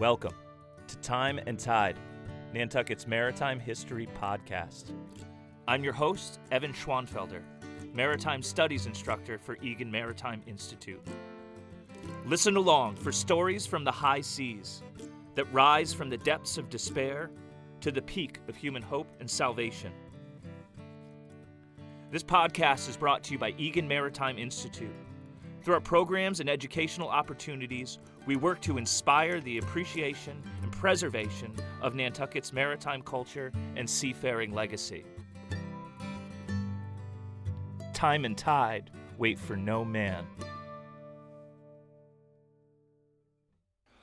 Welcome to Time and Tide, Nantucket's Maritime History Podcast. I'm your host, Evan Schwanfelder, Maritime Studies Instructor for Egan Maritime Institute. Listen along for stories from the high seas that rise from the depths of despair to the peak of human hope and salvation. This podcast is brought to you by Egan Maritime Institute. Through our programs and educational opportunities, we work to inspire the appreciation and preservation of Nantucket's maritime culture and seafaring legacy. Time and tide wait for no man.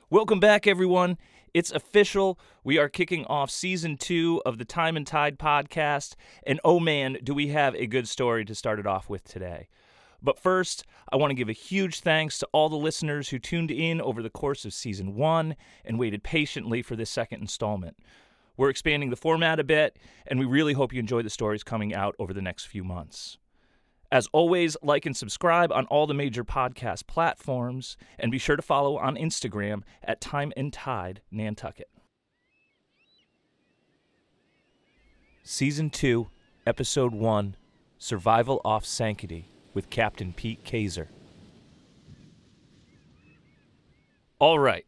Welcome back, everyone. It's official. We are kicking off season two of the Time and Tide podcast. And oh man, do we have a good story to start it off with today. But first, I want to give a huge thanks to all the listeners who tuned in over the course of season one and waited patiently for this second installment. We're expanding the format a bit, and we really hope you enjoy the stories coming out over the next few months. As always, like and subscribe on all the major podcast platforms, and be sure to follow on Instagram at Time and Tide Nantucket. Season 2, Episode 1 Survival Off Sankaty with Captain Pete Kaiser. All right.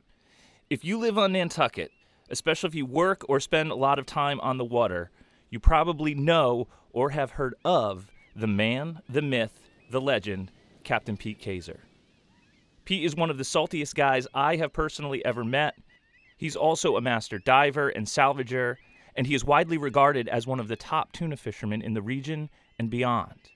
If you live on Nantucket, especially if you work or spend a lot of time on the water, you probably know or have heard of the man, the myth, the legend, Captain Pete Kaiser. Pete is one of the saltiest guys I have personally ever met. He's also a master diver and salvager, and he is widely regarded as one of the top tuna fishermen in the region and beyond.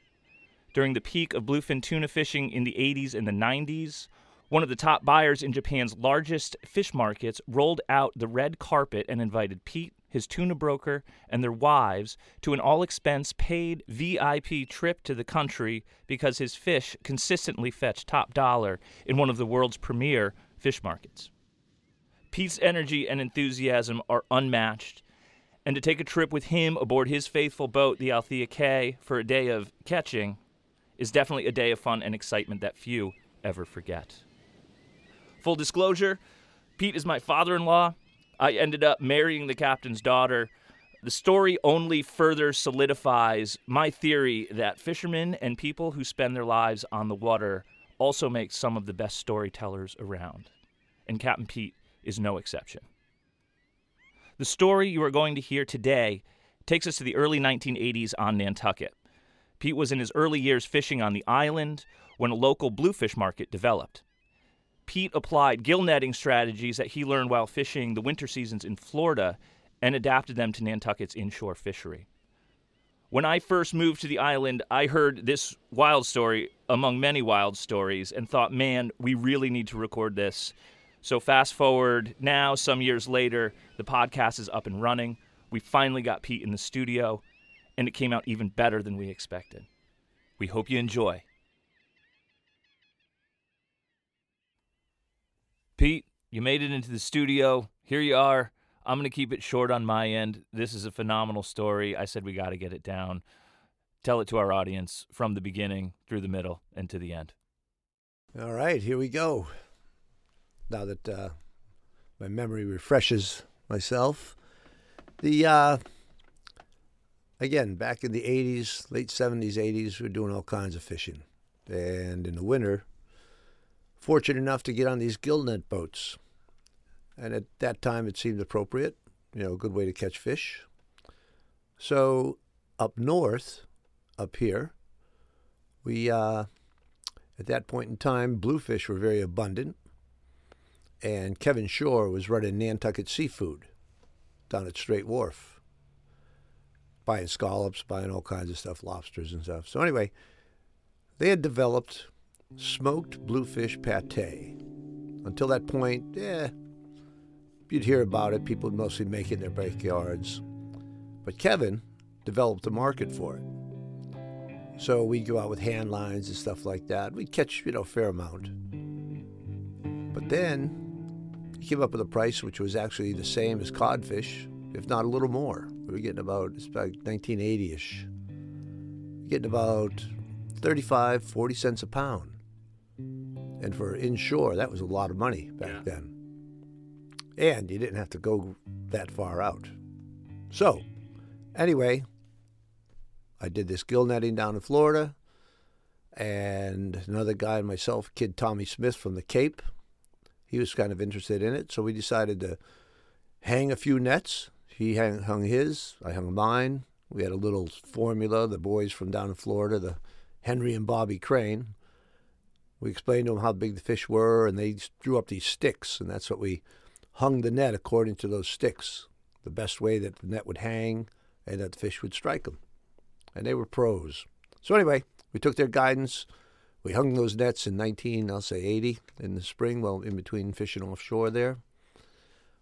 During the peak of bluefin tuna fishing in the 80s and the 90s, one of the top buyers in Japan's largest fish markets rolled out the red carpet and invited Pete, his tuna broker, and their wives to an all expense paid VIP trip to the country because his fish consistently fetched top dollar in one of the world's premier fish markets. Pete's energy and enthusiasm are unmatched, and to take a trip with him aboard his faithful boat, the Althea K, for a day of catching is definitely a day of fun and excitement that few ever forget. Full disclosure Pete is my father in law. I ended up marrying the captain's daughter. The story only further solidifies my theory that fishermen and people who spend their lives on the water also make some of the best storytellers around. And Captain Pete is no exception. The story you are going to hear today takes us to the early 1980s on Nantucket. Pete was in his early years fishing on the island when a local bluefish market developed. Pete applied gill netting strategies that he learned while fishing the winter seasons in Florida and adapted them to Nantucket's inshore fishery. When I first moved to the island, I heard this wild story among many wild stories and thought, man, we really need to record this. So, fast forward now, some years later, the podcast is up and running. We finally got Pete in the studio and it came out even better than we expected. We hope you enjoy. Pete, you made it into the studio. Here you are. I'm going to keep it short on my end. This is a phenomenal story. I said we got to get it down. Tell it to our audience from the beginning through the middle and to the end. All right, here we go. Now that uh, my memory refreshes myself, the uh, again, back in the 80s, late 70s, 80s, we were doing all kinds of fishing. And in the winter, fortunate enough to get on these gill net boats. And at that time, it seemed appropriate, you know, a good way to catch fish. So up north, up here, we, uh, at that point in time, bluefish were very abundant. And Kevin Shore was running Nantucket Seafood down at Straight Wharf buying scallops, buying all kinds of stuff, lobsters and stuff. So anyway, they had developed smoked bluefish pate. Until that point, yeah, you'd hear about it. People would mostly make it in their backyards. But Kevin developed a market for it. So we'd go out with hand lines and stuff like that. We'd catch, you know, a fair amount. But then he came up with a price which was actually the same as codfish, if not a little more. We were getting about, it's about 1980 ish, getting about 35, 40 cents a pound. And for inshore, that was a lot of money back yeah. then. and you didn't have to go that far out. So, anyway, I did this gill netting down in Florida, and another guy and myself, kid Tommy Smith from the Cape, he was kind of interested in it, so we decided to hang a few nets. He hung, his, I hung mine. We had a little formula, the boys from down in Florida, the Henry and Bobby Crane. We explained to them how big the fish were, and they drew up these sticks, and that's what we hung the net according to those sticks. The best way that the net would hang and that the fish would strike them. And they were pros. So anyway, we took their guidance. We hung those nets in 19, I'll say 80 in the spring, well, in between fishing offshore there.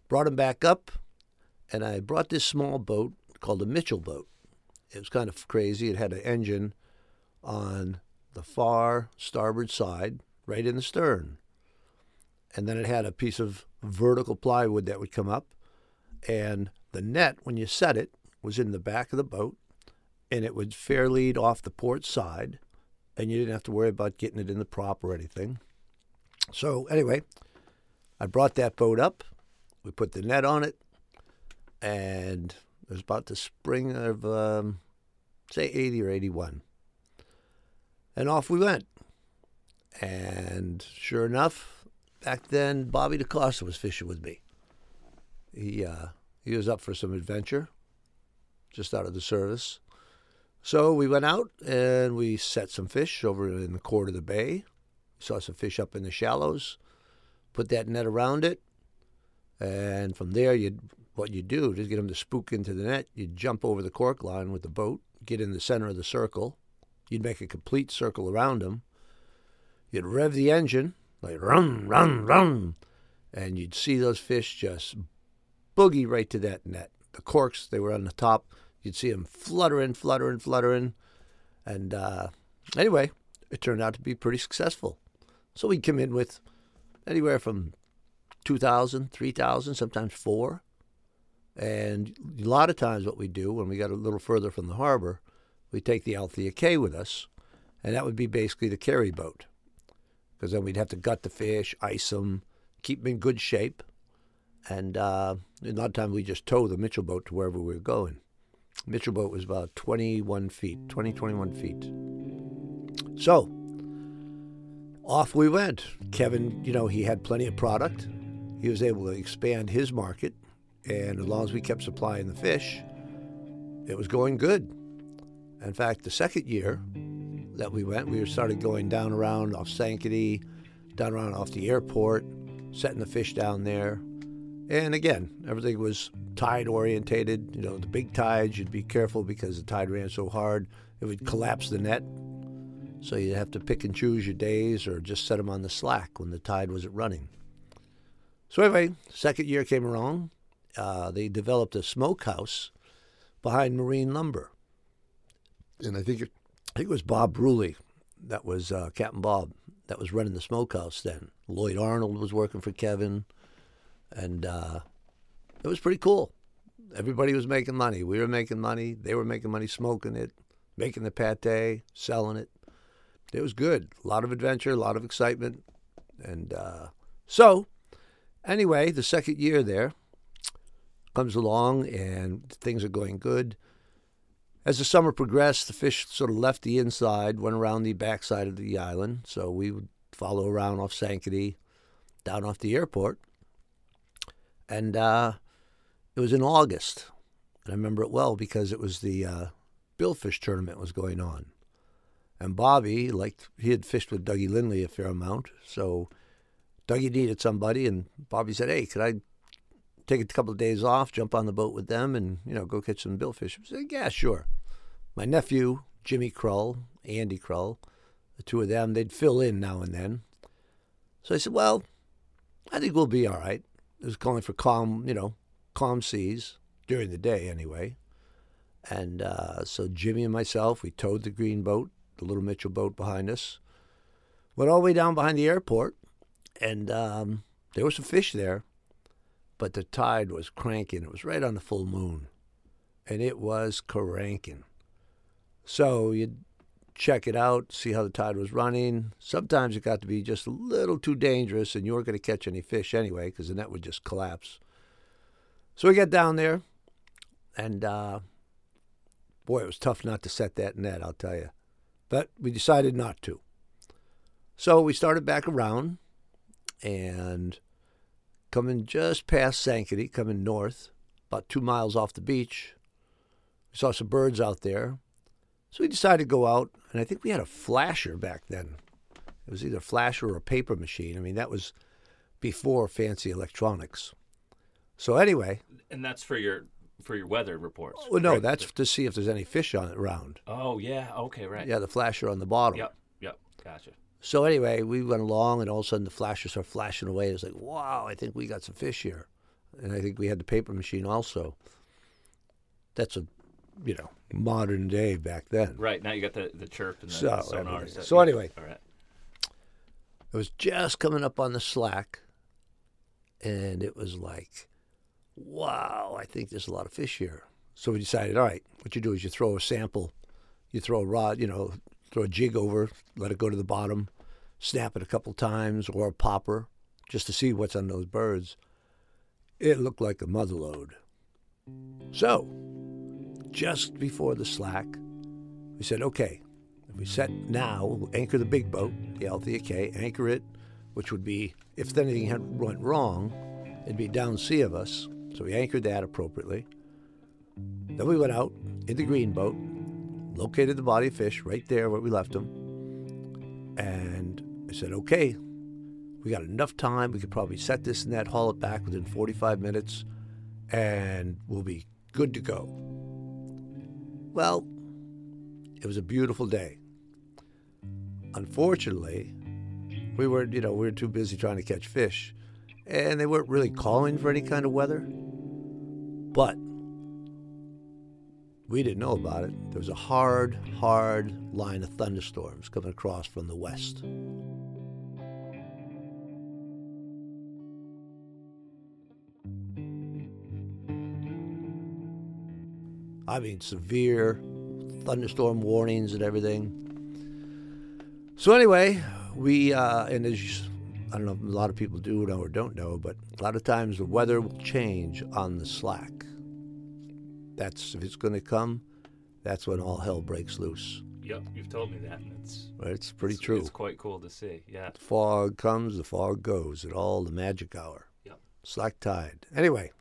Brought them back up, and I brought this small boat called a Mitchell boat. It was kind of crazy. It had an engine on the far starboard side, right in the stern. And then it had a piece of vertical plywood that would come up. And the net, when you set it, was in the back of the boat, and it would fair lead off the port side, and you didn't have to worry about getting it in the prop or anything. So, anyway, I brought that boat up. We put the net on it, and it was about the spring of, um, say, 80 or 81. And off we went. And sure enough, back then, Bobby DeCosta was fishing with me. He, uh, he was up for some adventure, just out of the service. So we went out and we set some fish over in the court of the bay. Saw some fish up in the shallows. Put that net around it, and from there, you what you do to get them to spook into the net, You'd jump over the cork line with the boat, get in the center of the circle. You'd make a complete circle around them. You'd rev the engine like run, run, run, and you'd see those fish just boogie right to that net. The corks they were on the top You'd see them fluttering, fluttering, fluttering. And uh, anyway, it turned out to be pretty successful. So we'd come in with anywhere from 2,000, 3,000, sometimes four. And a lot of times, what we do when we got a little further from the harbor, we take the Althea K with us, and that would be basically the carry boat. Because then we'd have to gut the fish, ice them, keep them in good shape. And uh, a lot of times we just tow the Mitchell boat to wherever we were going. Mitchell boat was about 21 feet, 20, 21 feet. So off we went. Kevin, you know, he had plenty of product. He was able to expand his market. And as long as we kept supplying the fish, it was going good. In fact, the second year that we went, we started going down around off Sankaty, down around off the airport, setting the fish down there. And again, everything was tide orientated. You know, the big tides, you'd be careful because the tide ran so hard, it would collapse the net. So you'd have to pick and choose your days or just set them on the slack when the tide wasn't running. So, anyway, second year came along. Uh, they developed a smokehouse behind marine lumber. And I think it, I think it was Bob Bruley, that was uh, Captain Bob, that was running the smokehouse then. Lloyd Arnold was working for Kevin. And uh, it was pretty cool. Everybody was making money. We were making money. They were making money smoking it, making the pate, selling it. It was good. A lot of adventure, a lot of excitement. And uh, so, anyway, the second year there comes along and things are going good. As the summer progressed, the fish sort of left the inside, went around the backside of the island. So we would follow around off Sankaty, down off the airport. And uh, it was in August. And I remember it well because it was the uh, billfish tournament was going on. And Bobby, like he had fished with Dougie Lindley a fair amount, so Dougie needed somebody, and Bobby said, "Hey, could I take a couple of days off, jump on the boat with them, and you know go catch some billfish?" I said, "Yeah, sure." My nephew Jimmy Krull, Andy Krull, the two of them, they'd fill in now and then. So I said, "Well, I think we'll be all right." It was calling for calm, you know, calm seas during the day anyway. And uh, so Jimmy and myself, we towed the green boat, the little Mitchell boat behind us, went all the way down behind the airport, and um, there was some fish there, but the tide was cranking. It was right on the full moon, and it was cranking. So you'd check it out, see how the tide was running. Sometimes it got to be just a little too dangerous, and you weren't going to catch any fish anyway because the net would just collapse. So we get down there, and uh, boy, it was tough not to set that net, I'll tell you. But we decided not to. So we started back around, and coming just past Sankaty, coming north, about two miles off the beach, we saw some birds out there. So we decided to go out, and I think we had a flasher back then. It was either a flasher or a paper machine. I mean, that was before fancy electronics. So anyway, And that's for your for your weather reports. well, no, right? that's to see if there's any fish on it around. Oh yeah. Okay. Right. Yeah, the flasher on the bottom. Yep. Yep. Gotcha. So anyway, we went along, and all of a sudden the flashes started flashing away. It was like, wow, I think we got some fish here, and I think we had the paper machine also. That's a, you know, modern day back then. Right now you got the the chirp and the So, sonar. set. So anyway. All right. It was just coming up on the slack, and it was like, wow, I think there's a lot of fish here. So we decided, all right, what you do is you throw a sample, you throw a rod, you know, throw a jig over, let it go to the bottom, snap it a couple times, or a popper, just to see what's on those birds. It looked like a mother lode. So, just before the slack, we said, okay, if we set now, we'll anchor the big boat, the Althea K, anchor it, which would be, if anything had went wrong, it'd be down sea of us. So we anchored that appropriately. Then we went out in the green boat, located the body of fish right there where we left them, and I said, okay, we got enough time. We could probably set this net, haul it back within 45 minutes, and we'll be good to go. Well, it was a beautiful day. Unfortunately, we were, you know, we were too busy trying to catch fish, and they weren't really calling for any kind of weather. But we didn't know about it. There was a hard, hard line of thunderstorms coming across from the west. I mean, severe thunderstorm warnings and everything. So anyway, we uh, and as you, I don't know, a lot of people do know or don't know, but a lot of times the weather will change on the slack. That's if it's going to come, that's when all hell breaks loose. Yep. You've told me that. And it's It's pretty it's, true. It's quite cool to see. Yeah. The fog comes, the fog goes, at all the magic hour. Yep. Slack tide. Anyway,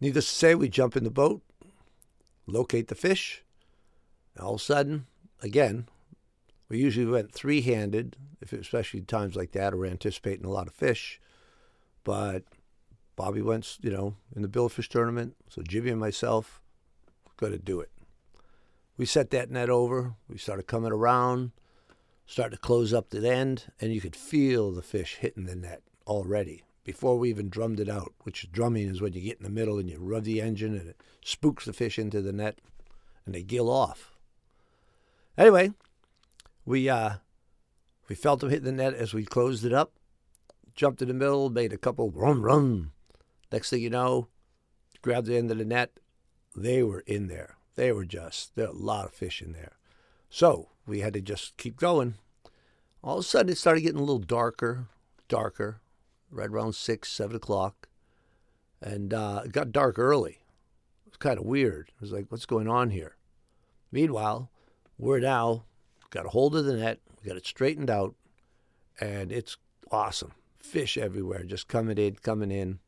needless to say, we jump in the boat, locate the fish. and all of a sudden, again, we usually went three handed, if especially times like that, or anticipating a lot of fish. But Bobby went, you know, in the billfish tournament, so Jimmy and myself got to do it. We set that net over. We started coming around started to close up the end, and you could feel the fish hitting the net already before we even drummed it out. Which drumming is when you get in the middle and you rub the engine, and it spooks the fish into the net, and they gill off. Anyway, we uh, we felt them hit the net as we closed it up. Jumped in the middle, made a couple rum rum. Next thing you know, grabbed the end of the net. They were in there. They were just there. Were a lot of fish in there. So we had to just keep going. All of a sudden, it started getting a little darker, darker, right around six, seven o'clock, and uh, it got dark early. It was kind of weird. It was like, what's going on here? Meanwhile, we're now got a hold of the net, we got it straightened out, and it's awesome. Fish everywhere, just coming in, coming in,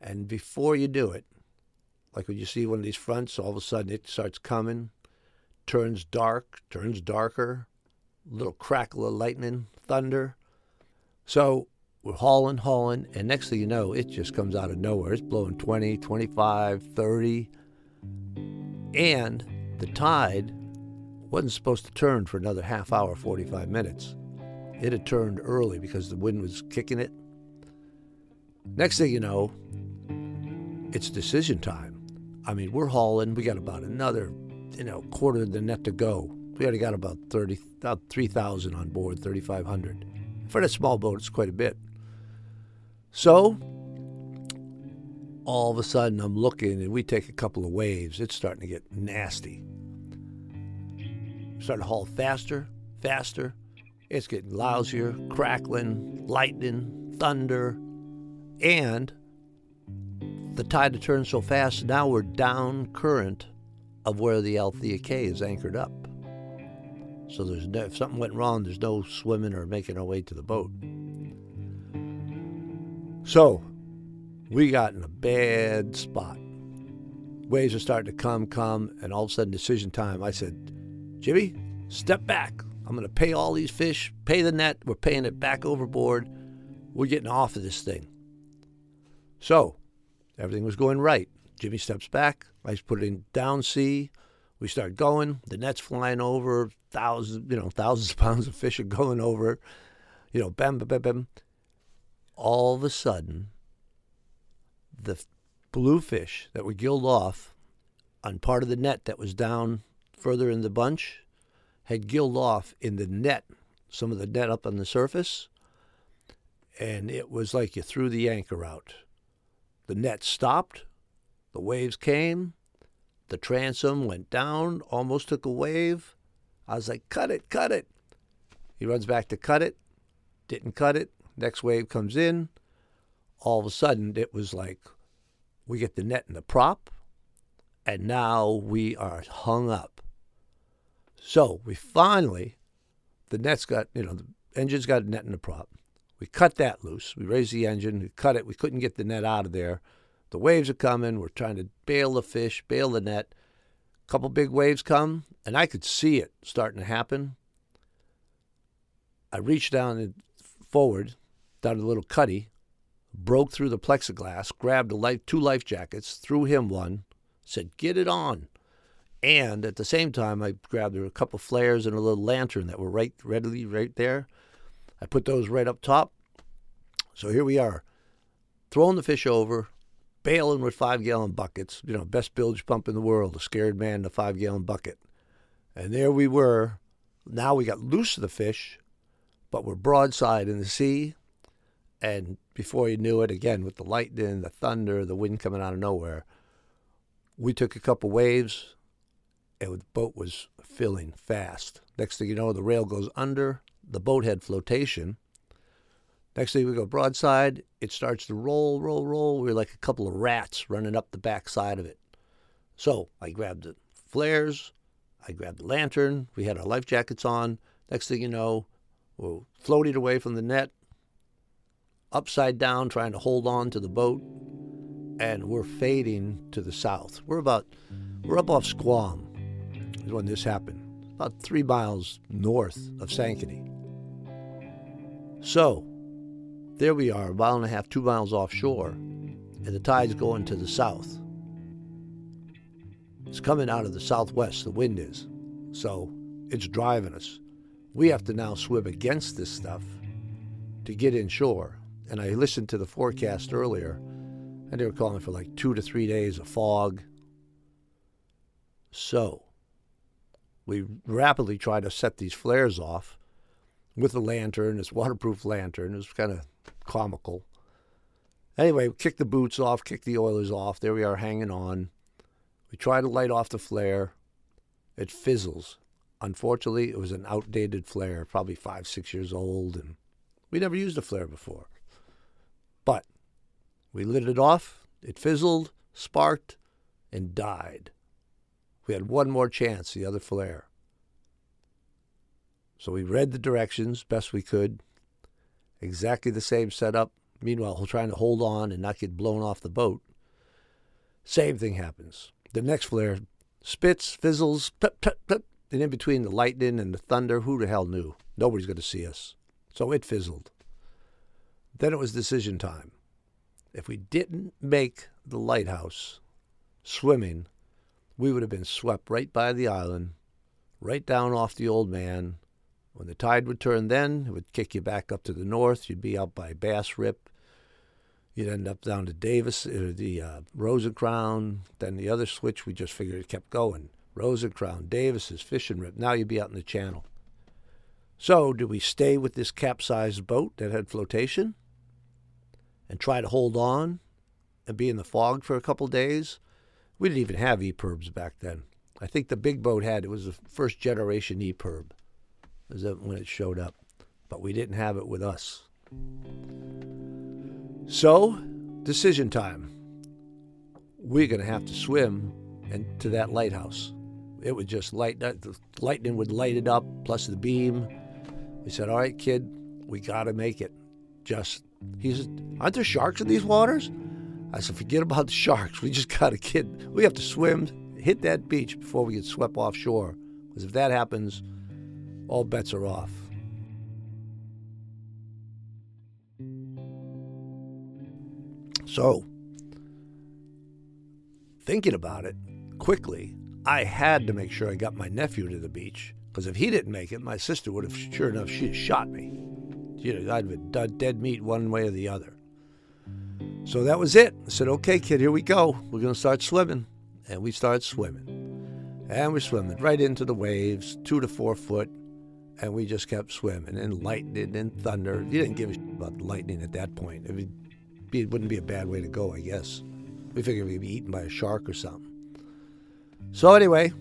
and before you do it, like when you see one of these fronts, all of a sudden it starts coming turns dark, turns darker, little crackle of lightning, thunder. So we're hauling, hauling, and next thing you know, it just comes out of nowhere. It's blowing 20, 25, 30. And the tide wasn't supposed to turn for another half hour, 45 minutes. It had turned early because the wind was kicking it. Next thing you know, it's decision time. I mean, we're hauling. We got about another you know, quarter of the net to go. We already got about 30, about 3,000 on board, 3,500. For that small boat, it's quite a bit. So, all of a sudden, I'm looking and we take a couple of waves. It's starting to get nasty. started to haul faster, faster. It's getting lousier, crackling, lightning, thunder, and the tide had turned so fast. Now we're down current of where the Althea K is anchored up. So there's no, if something went wrong, there's no swimming or making our way to the boat. So we got in a bad spot. Waves are starting to come, come, and all of a sudden, decision time. I said, Jimmy, step back. I'm going to pay all these fish, pay the net. We're paying it back overboard. We're getting off of this thing. So everything was going right. Jimmy steps back. I put it in down sea. We start going. The net's flying over. Thousands, you know, thousands of pounds of fish are going over. You know, bam, bam, bam, bam. All of a sudden, the blue fish that were gilled off on part of the net that was down further in the bunch had gilled off in the net, some of the net up on the surface, and it was like you threw the anchor out. The net stopped, the waves came, the transom went down, almost took a wave. I was like, cut it, cut it. He runs back to cut it, didn't cut it. Next wave comes in. All of a sudden, it was like we get the net and the prop, and now we are hung up. So we finally, the net's got, you know, the engine's got a net and a prop. We cut that loose. We raised the engine, we cut it. We couldn't get the net out of there. The waves are coming. We're trying to bail the fish, bail the net. A couple big waves come, and I could see it starting to happen. I reached down and forward, down to the little cuddy, broke through the plexiglass, grabbed a life, two life jackets, threw him one, said, Get it on. And at the same time, I grabbed a couple flares and a little lantern that were right readily right there. I put those right up top. So here we are, throwing the fish over, bailing with five gallon buckets. You know, best bilge pump in the world, a scared man in a five gallon bucket. And there we were. Now we got loose of the fish, but we're broadside in the sea. And before you knew it, again, with the lightning, the thunder, the wind coming out of nowhere, we took a couple waves and the boat was filling fast. Next thing you know, the rail goes under, the boat had flotation. Next thing we go broadside, it starts to roll, roll, roll. We are like a couple of rats running up the back side of it. So I grabbed the flares, I grabbed the lantern. We had our life jackets on. Next thing you know, we're floating away from the net, upside down, trying to hold on to the boat, and we're fading to the south. We're about, we're up off Squam is when this happened, about three miles north of Sankaty. So, there we are, a mile and a half, two miles offshore, and the tide's going to the south. It's coming out of the southwest, the wind is. So, it's driving us. We have to now swim against this stuff to get inshore. And I listened to the forecast earlier, and they were calling for like two to three days of fog. So, we rapidly tried to set these flares off with a lantern, this waterproof lantern. It was kind of comical. Anyway, we kicked the boots off, kick the oilers off. There we are hanging on. We try to light off the flare. It fizzles. Unfortunately, it was an outdated flare, probably five, six years old, and we never used a flare before. But we lit it off, it fizzled, sparked, and died. We had one more chance, the other flare. So we read the directions best we could. Exactly the same setup. Meanwhile, trying to hold on and not get blown off the boat. Same thing happens. The next flare spits, fizzles, pip, pip, pip, and in between the lightning and the thunder, who the hell knew? Nobody's going to see us. So it fizzled. Then it was decision time. If we didn't make the lighthouse swimming, we would have been swept right by the island, right down off the old man. When the tide would turn then, it would kick you back up to the north. You'd be out by Bass Rip. You'd end up down to Davis, uh, the uh, Rose and Crown. Then the other switch, we just figured it kept going. Rose and Crown, Davis's, Fishing Rip. Now you'd be out in the channel. So, do we stay with this capsized boat that had flotation and try to hold on and be in the fog for a couple days? We didn't even have EPIRBs back then. I think the big boat had it was the first generation EPIRB. When it showed up, but we didn't have it with us. So, decision time. We're going to have to swim into that lighthouse. It would just light the lightning would light it up, plus the beam. We said, "All right, kid, we got to make it." Just he said, "Aren't there sharks in these waters?" I said, "Forget about the sharks. We just got to kid. We have to swim, hit that beach before we get swept offshore. Because if that happens, all bets are off." So, thinking about it quickly, I had to make sure I got my nephew to the beach because if he didn't make it, my sister would have, sure enough, she'd shot me. You know, I'd have been dead meat one way or the other. So that was it. I said, okay, kid, here we go. We're going to start swimming. And we started swimming. And we're swimming right into the waves, two to four foot. And we just kept swimming. And lightning and thunder. You didn't give a shit about lightning at that point. It, would be, it wouldn't be a bad way to go, I guess. We figured we'd be eaten by a shark or something. So anyway,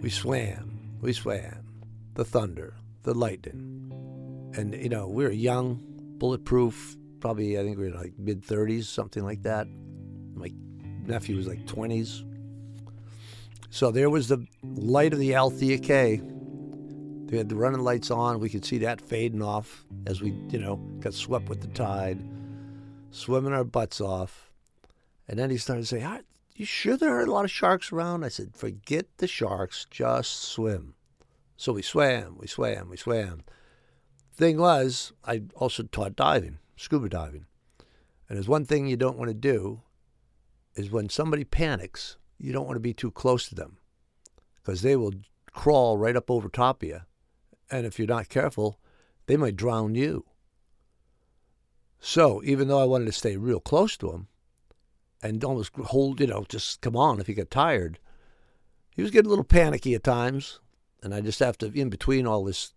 we swam, we swam, the thunder, the lightning, and you know we were young, bulletproof. Probably I think we were like mid thirties, something like that. My nephew was like twenties. So there was the light of the Althea K. They had the running lights on. We could see that fading off as we, you know, got swept with the tide, swimming our butts off. And then he started to say, ah, you sure there are a lot of sharks around? I said, forget the sharks, just swim. So we swam, we swam, we swam. Thing was, I also taught diving, scuba diving. And there's one thing you don't want to do is when somebody panics, you don't want to be too close to them because they will crawl right up over top of you. And if you're not careful, they might drown you. So even though I wanted to stay real close to him and almost hold, you know, just come on if he got tired. He was getting a little panicky at times, and I just have to, in between all this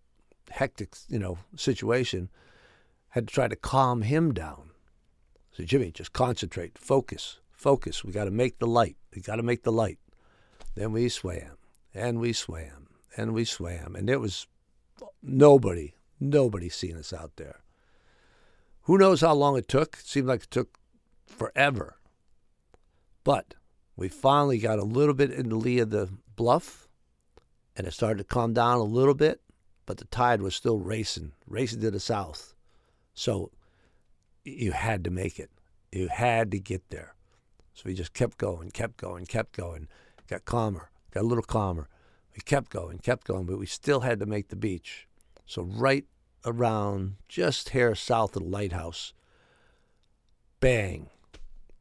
hectic, you know, situation, had to try to calm him down. So Jimmy, just concentrate, focus, focus. We got to make the light. We got to make the light. Then we swam, and we swam, and we swam, and it was nobody, nobody seen us out there. Who knows how long it took? It seemed like it took forever. But we finally got a little bit in the lee of the bluff, and it started to calm down a little bit, but the tide was still racing, racing to the south. So you had to make it. You had to get there. So we just kept going, kept going, kept going, got calmer, got a little calmer. We kept going, kept going, but we still had to make the beach. So right around just here south of the lighthouse, bang,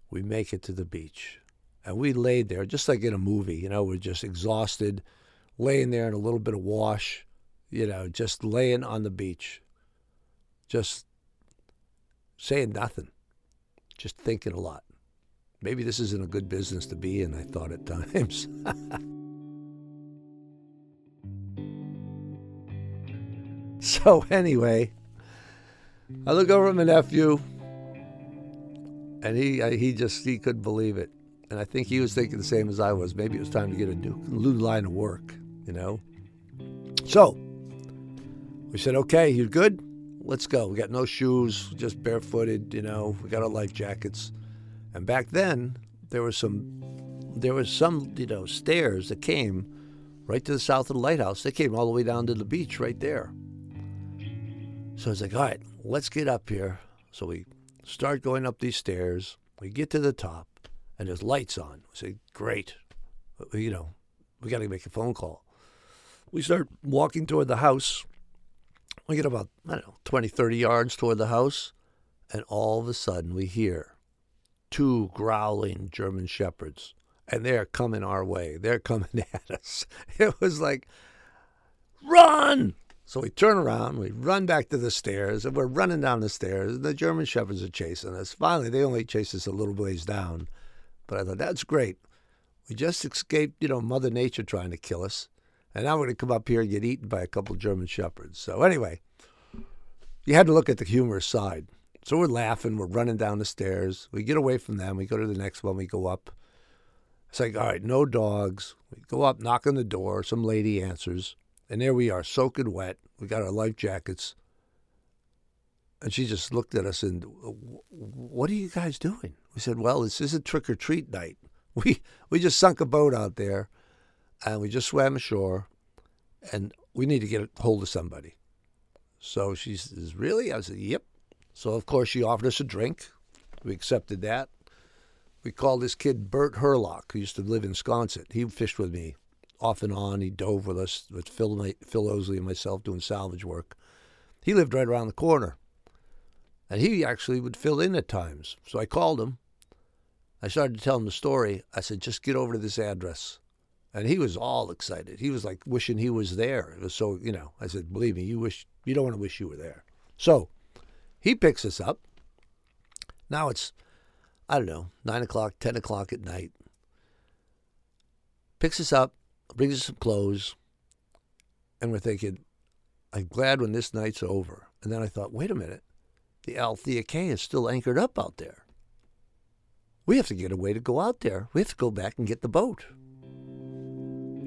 we make it to the beach. And we laid there just like in a movie, you know, we're just exhausted, laying there in a little bit of wash, you know, just laying on the beach, just saying nothing, just thinking a lot. Maybe this isn't a good business to be in, I thought at times. so, anyway, I look over at my nephew and he he just he couldn't believe it, and I think he was thinking the same as I was. Maybe it was time to get a new, new line of work, you know. So we said, okay, you're good. Let's go. We got no shoes, just barefooted, you know. We got our life jackets, and back then there was some there was some you know stairs that came right to the south of the lighthouse. They came all the way down to the beach right there. So I was like, all right, let's get up here. So we start going up these stairs. We get to the top, and there's lights on. We say, great. Uh, you know, we got to make a phone call. We start walking toward the house. We get about, I don't know, 20, 30 yards toward the house, and all of a sudden we hear two growling German shepherds, and they're coming our way. They're coming at us. It was like, run! So we turn around, we run back to the stairs, and we're running down the stairs. And the German shepherds are chasing us. Finally, they only chase us a little ways down. But I thought, that's great. We just escaped, you know, Mother Nature trying to kill us. And now we're going to come up here and get eaten by a couple German shepherds. So anyway, you had to look at the humorous side. So we're laughing, we're running down the stairs. We get away from them, we go to the next one, we go up. It's like, all right, no dogs. We go up, knock on the door. Some lady answers, and there we are, soaking wet. We got our life jackets. And she just looked at us and, what are you guys doing? We said, well, this isn't trick or treat night. We we just sunk a boat out there, and we just swam ashore, and we need to get a hold of somebody. So she says, really? I said, yep. So of course she offered us a drink. We accepted that. We called this kid Bert Herlock, who used to live in Sconset. He fished with me off and on. He dove with us with Phil, Phil Osley and myself doing salvage work. He lived right around the corner. And he actually would fill in at times. So I called him. I started to tell him the story. I said, just get over to this address. And he was all excited. He was like wishing he was there. It was so, you know, I said, believe me, you wish you don't want to wish you were there. So he picks us up. Now it's, I don't know, nine o'clock, ten o'clock at night. Picks us up, brings us some clothes, and we're thinking, I'm glad when this night's over. And then I thought, wait a minute the Althea K is still anchored up out there. We have to get a way to go out there. We have to go back and get the boat.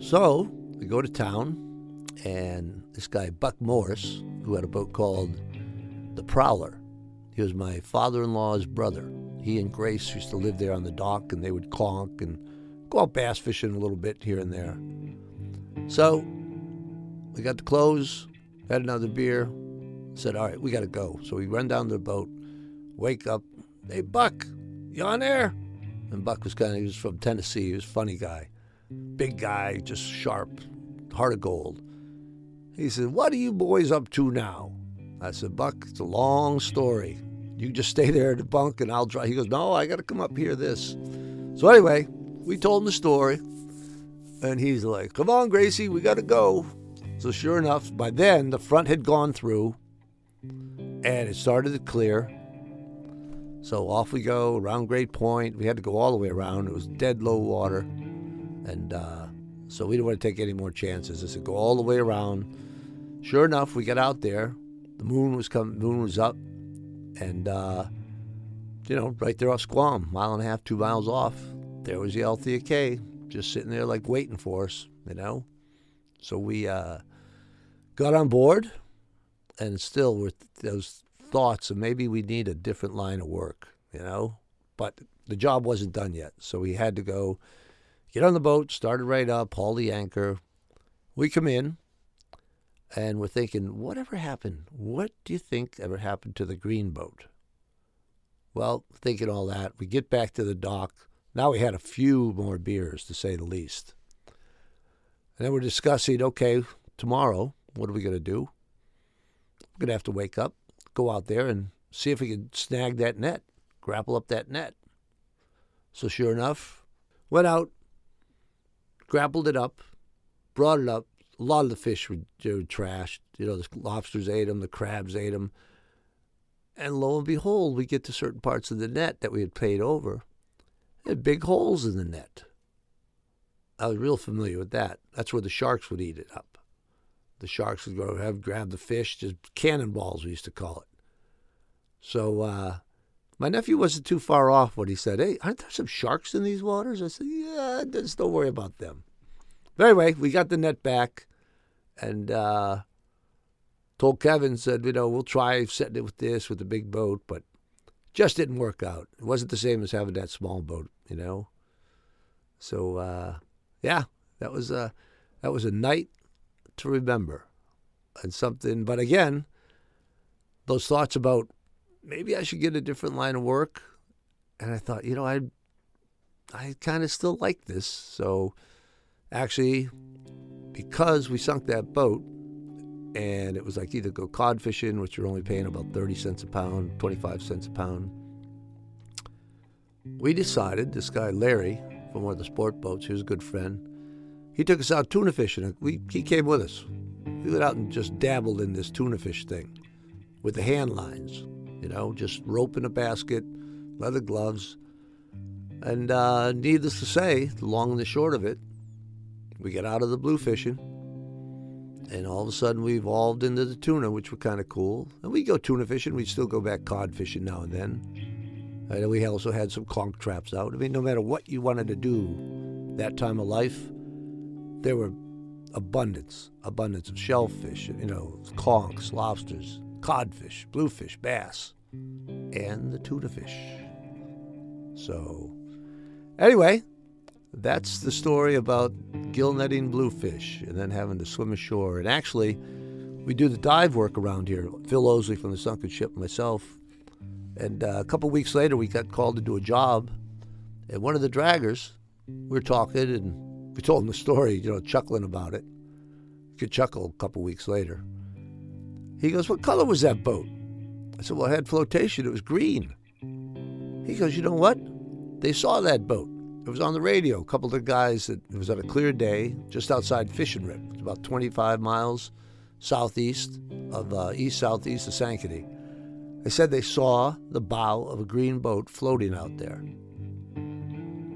So we go to town, and this guy, Buck Morris, who had a boat called the Prowler, he was my father in law's brother. He and Grace used to live there on the dock, and they would conk and go out bass fishing a little bit here and there. So we got the clothes, had another beer, said, All right, we got to go. So we run down to the boat, wake up. Hey, Buck, you on there? And Buck was kind of, he was from Tennessee. He was a funny guy. Big guy, just sharp, heart of gold. He said, What are you boys up to now? I said, Buck, it's a long story. You just stay there at the bunk and I'll drive. He goes, No, I got to come up here this. So anyway, we told him the story. And he's like, Come on, Gracie, we got to go. So sure enough, by then the front had gone through and it started to clear. So off we go around Great Point. We had to go all the way around. It was dead low water, and uh, so we didn't want to take any more chances. I said go all the way around. Sure enough, we got out there. The moon was coming. Moon was up, and uh, you know, right there off Squam, mile and a half, two miles off, there was the Althea K, just sitting there like waiting for us. You know, so we uh, got on board and still with those thoughts of maybe we need a different line of work, you know. But the job wasn't done yet, so we had to go get on the boat, started right up, haul the anchor. We come in, and we're thinking, whatever happened? What do you think ever happened to the green boat? Well, thinking all that, we get back to the dock. Now we had a few more beers, to say the least. And then we're discussing, okay, tomorrow, what are we going to do? We're going to have to wake up, go out there, and see if we can snag that net, grapple up that net. So, sure enough, went out, grappled it up, brought it up. A lot of the fish were, were trashed. You know, the lobsters ate them, the crabs ate them. And lo and behold, we get to certain parts of the net that we had paid over. Had big holes in the net. I was real familiar with that. That's where the sharks would eat it up the sharks would go have grab the fish, just cannonballs we used to call it. So uh, my nephew wasn't too far off when he said, "Hey, aren't there some sharks in these waters?" I said, "Yeah, just don't worry about them." But anyway, we got the net back, and uh, told Kevin said, "You know, we'll try setting it with this with the big boat, but just didn't work out. It wasn't the same as having that small boat, you know." So uh, yeah, that was a that was a night to remember and something. But again, those thoughts about maybe I should get a different line of work. And I thought, you know, I I kind of still like this. So actually, because we sunk that boat and it was like either go cod fishing, which you're only paying about 30 cents a pound, 25 cents a pound, we decided, this guy Larry from one of the sport boats, he was a good friend, he took us out tuna fishing. We, he came with us. We went out and just dabbled in this tuna fish thing with the hand lines, you know, just rope in a basket, leather gloves. And uh, needless to say, the long and the short of it, we get out of the blue fishing, and all of a sudden we evolved into the tuna, which were kind of cool. And we go tuna fishing. We still go back cod fishing now and then. And we also had some conch traps out. I mean, no matter what you wanted to do, that time of life, there were abundance, abundance of shellfish, you know, conchs, lobsters, codfish, bluefish, bass, and the tuna fish. So, anyway, that's the story about gill netting bluefish and then having to swim ashore. And actually, we do the dive work around here. Phil Osley from the Sunken Ship, myself. And uh, a couple weeks later, we got called to do a job. And one of the draggers, we are talking and we told him the story, you know, chuckling about it. You could chuckle a couple weeks later. He goes, What color was that boat? I said, Well, it had flotation. It was green. He goes, You know what? They saw that boat. It was on the radio. A couple of guys, that, it was on a clear day just outside Fishing Rip. It's about 25 miles southeast of uh, east southeast of Sankaty. They said they saw the bow of a green boat floating out there.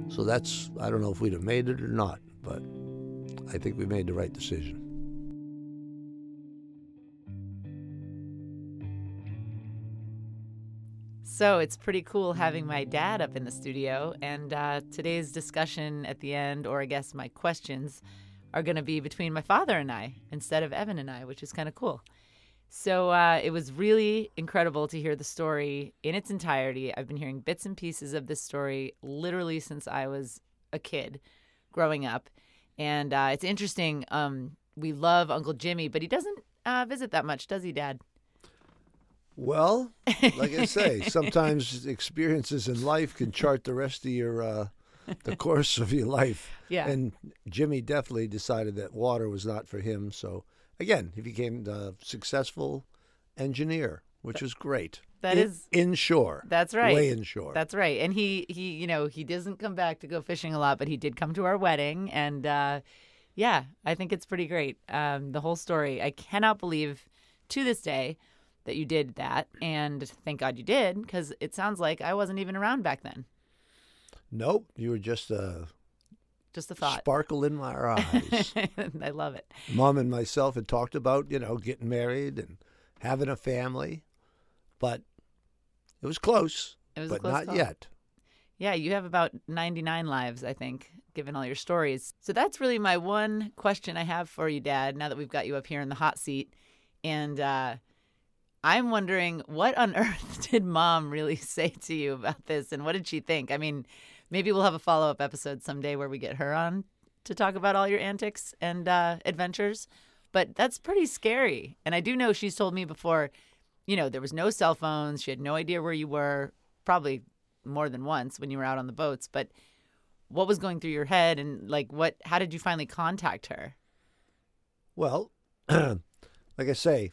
So that's, I don't know if we'd have made it or not, but I think we made the right decision. So it's pretty cool having my dad up in the studio. And uh, today's discussion at the end, or I guess my questions, are going to be between my father and I instead of Evan and I, which is kind of cool. So uh, it was really incredible to hear the story in its entirety. I've been hearing bits and pieces of this story literally since I was a kid growing up. And uh, it's interesting. Um, we love Uncle Jimmy, but he doesn't uh, visit that much, does he, Dad? Well, like I say, sometimes experiences in life can chart the rest of your uh, the course of your life. Yeah. And Jimmy definitely decided that water was not for him. So again, he became a successful engineer, which was great. That in, is- inshore. That's right. Way inshore. That's right. And he he you know, he doesn't come back to go fishing a lot, but he did come to our wedding and uh yeah, I think it's pretty great. Um the whole story. I cannot believe to this day that you did that and thank God you did because it sounds like I wasn't even around back then. nope. You were just a Just a thought. sparkle in my eyes. I love it. Mom and myself had talked about, you know, getting married and having a family, but it was close, It was but close not call. yet. Yeah, you have about 99 lives, I think, given all your stories. So that's really my one question I have for you, Dad, now that we've got you up here in the hot seat. And uh, I'm wondering, what on earth did mom really say to you about this? And what did she think? I mean, maybe we'll have a follow up episode someday where we get her on to talk about all your antics and uh, adventures. But that's pretty scary. And I do know she's told me before, you know, there was no cell phones. She had no idea where you were, probably more than once when you were out on the boats. But what was going through your head and like what, how did you finally contact her? Well, like I say,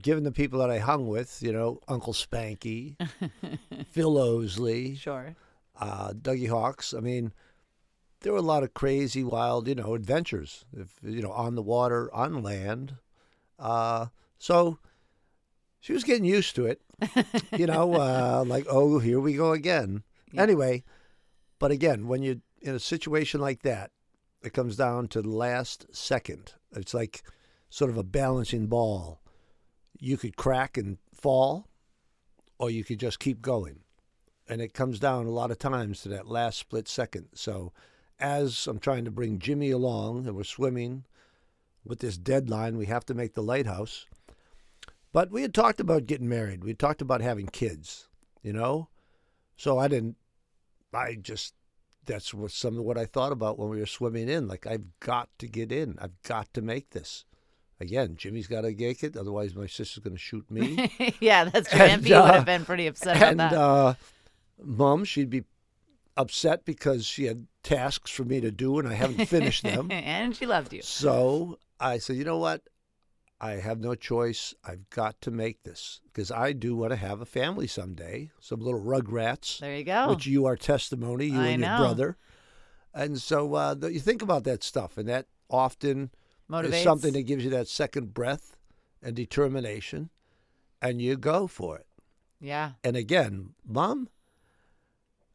given the people that I hung with, you know, Uncle Spanky, Phil Osley, Sure. uh, Dougie Hawks, I mean, there were a lot of crazy, wild, you know, adventures, if, you know, on the water, on land. Uh, so she was getting used to it, you know, uh, like, oh, here we go again. Yeah. Anyway, but again, when you're in a situation like that, it comes down to the last second. It's like sort of a balancing ball. You could crack and fall, or you could just keep going. And it comes down a lot of times to that last split second. So, as I'm trying to bring Jimmy along and we're swimming with this deadline, we have to make the lighthouse. But we had talked about getting married. We talked about having kids, you know? So I didn't, I just, that's what some of what I thought about when we were swimming in. Like, I've got to get in. I've got to make this. Again, Jimmy's got to make it. Otherwise, my sister's going to shoot me. yeah, that's true. And, MP would uh, have been pretty upset about and that. uh, mom, she'd be upset because she had tasks for me to do and I haven't finished them. and she loved you. So I said, you know what? I have no choice. I've got to make this because I do want to have a family someday. Some little rugrats, There you go. which you are testimony, you. I and your know. brother. And so uh, you think about that stuff, and that often Motivates. is something that gives you that second breath and determination, and you go for it. yeah. And again, mom,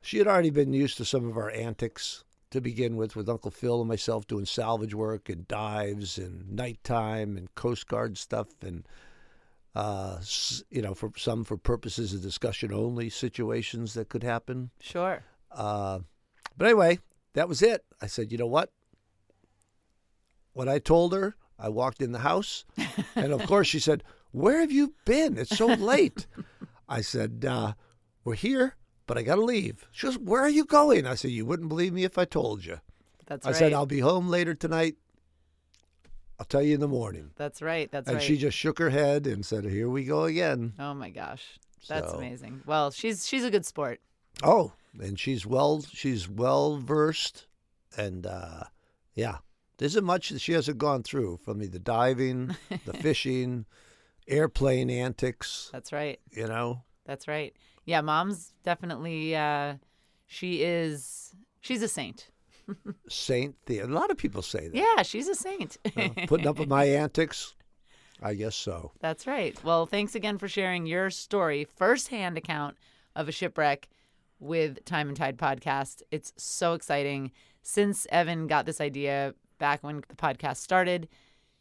she had already been used to some of our antics to begin with, with Uncle Phil and myself doing salvage work and dives and nighttime and Coast Guard stuff and, uh, you know, for some for purposes of discussion only situations that could happen. Sure. Uh, but anyway, that was it. I said, you know what? When I told her, I walked in the house, and of course she said, "Where have you been? It's so late." I said, uh, "We're here, but I got to leave." She goes, "Where are you going?" I said, "You wouldn't believe me if I told you." That's I right. said, "I'll be home later tonight. I'll tell you in the morning." That's right. That's and right. And she just shook her head and said, "Here we go again." oh my gosh. That's So- amazing. Well, she's she's a good sport. Oh, and she's well she's well versed and uh yeah. There isn't much that she hasn't gone through from the diving, the fishing, airplane antics, That's right. you know. That's right. Yeah, mom's definitely uh she is she's a saint. Saint the a lot of people say that. Yeah, she's a saint. Well, putting up with my antics, I guess so. That's right. Well, thanks again for sharing your story, firsthand account of a shipwreck with Time and Tide podcast. It's so exciting. Since Evan got this idea back when the podcast started,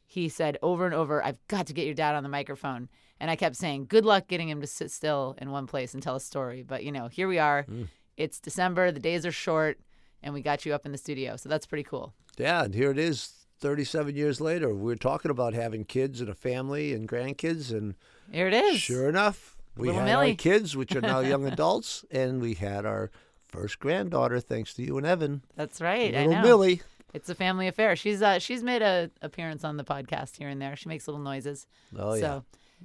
he said over and over, I've got to get your dad on the microphone. And I kept saying, good luck getting him to sit still in one place and tell a story. But, you know, here we are. Mm. It's December, the days are short, and we got you up in the studio. So that's pretty cool. Yeah, and here it is 37 years later. We're talking about having kids and a family and grandkids and Here it is. Sure enough, we Little had Millie. our kids, which are now young adults, and we had our first granddaughter, thanks to you and Evan. That's right. I Little. Millie. It's a family affair. She's uh, she's made a appearance on the podcast here and there. She makes little noises. Oh, yeah. So,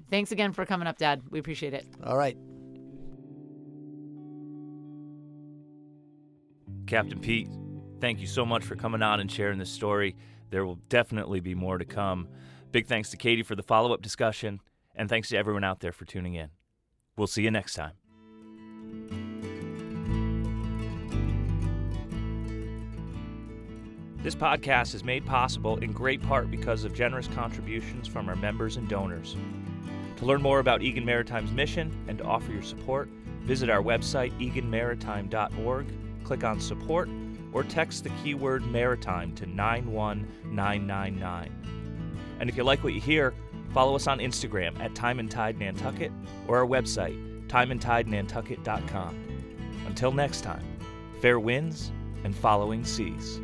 thanks again for coming up, Dad. We appreciate it. All right. Captain Pete, thank you so much for coming on and sharing this story. There will definitely be more to come. Big thanks to Katie for the follow up discussion, and thanks to everyone out there for tuning in. We'll see you next time. This podcast is made possible in great part because of generous contributions from our members and donors. To learn more about Egan Maritime's mission and to offer your support, visit our website, eganmaritime.org, click on support, or text the keyword maritime to 91999. And if you like what you hear, follow us on Instagram at Time and Tide Nantucket or our website, timeandtidenantucket.com. Until next time, fair winds and following seas.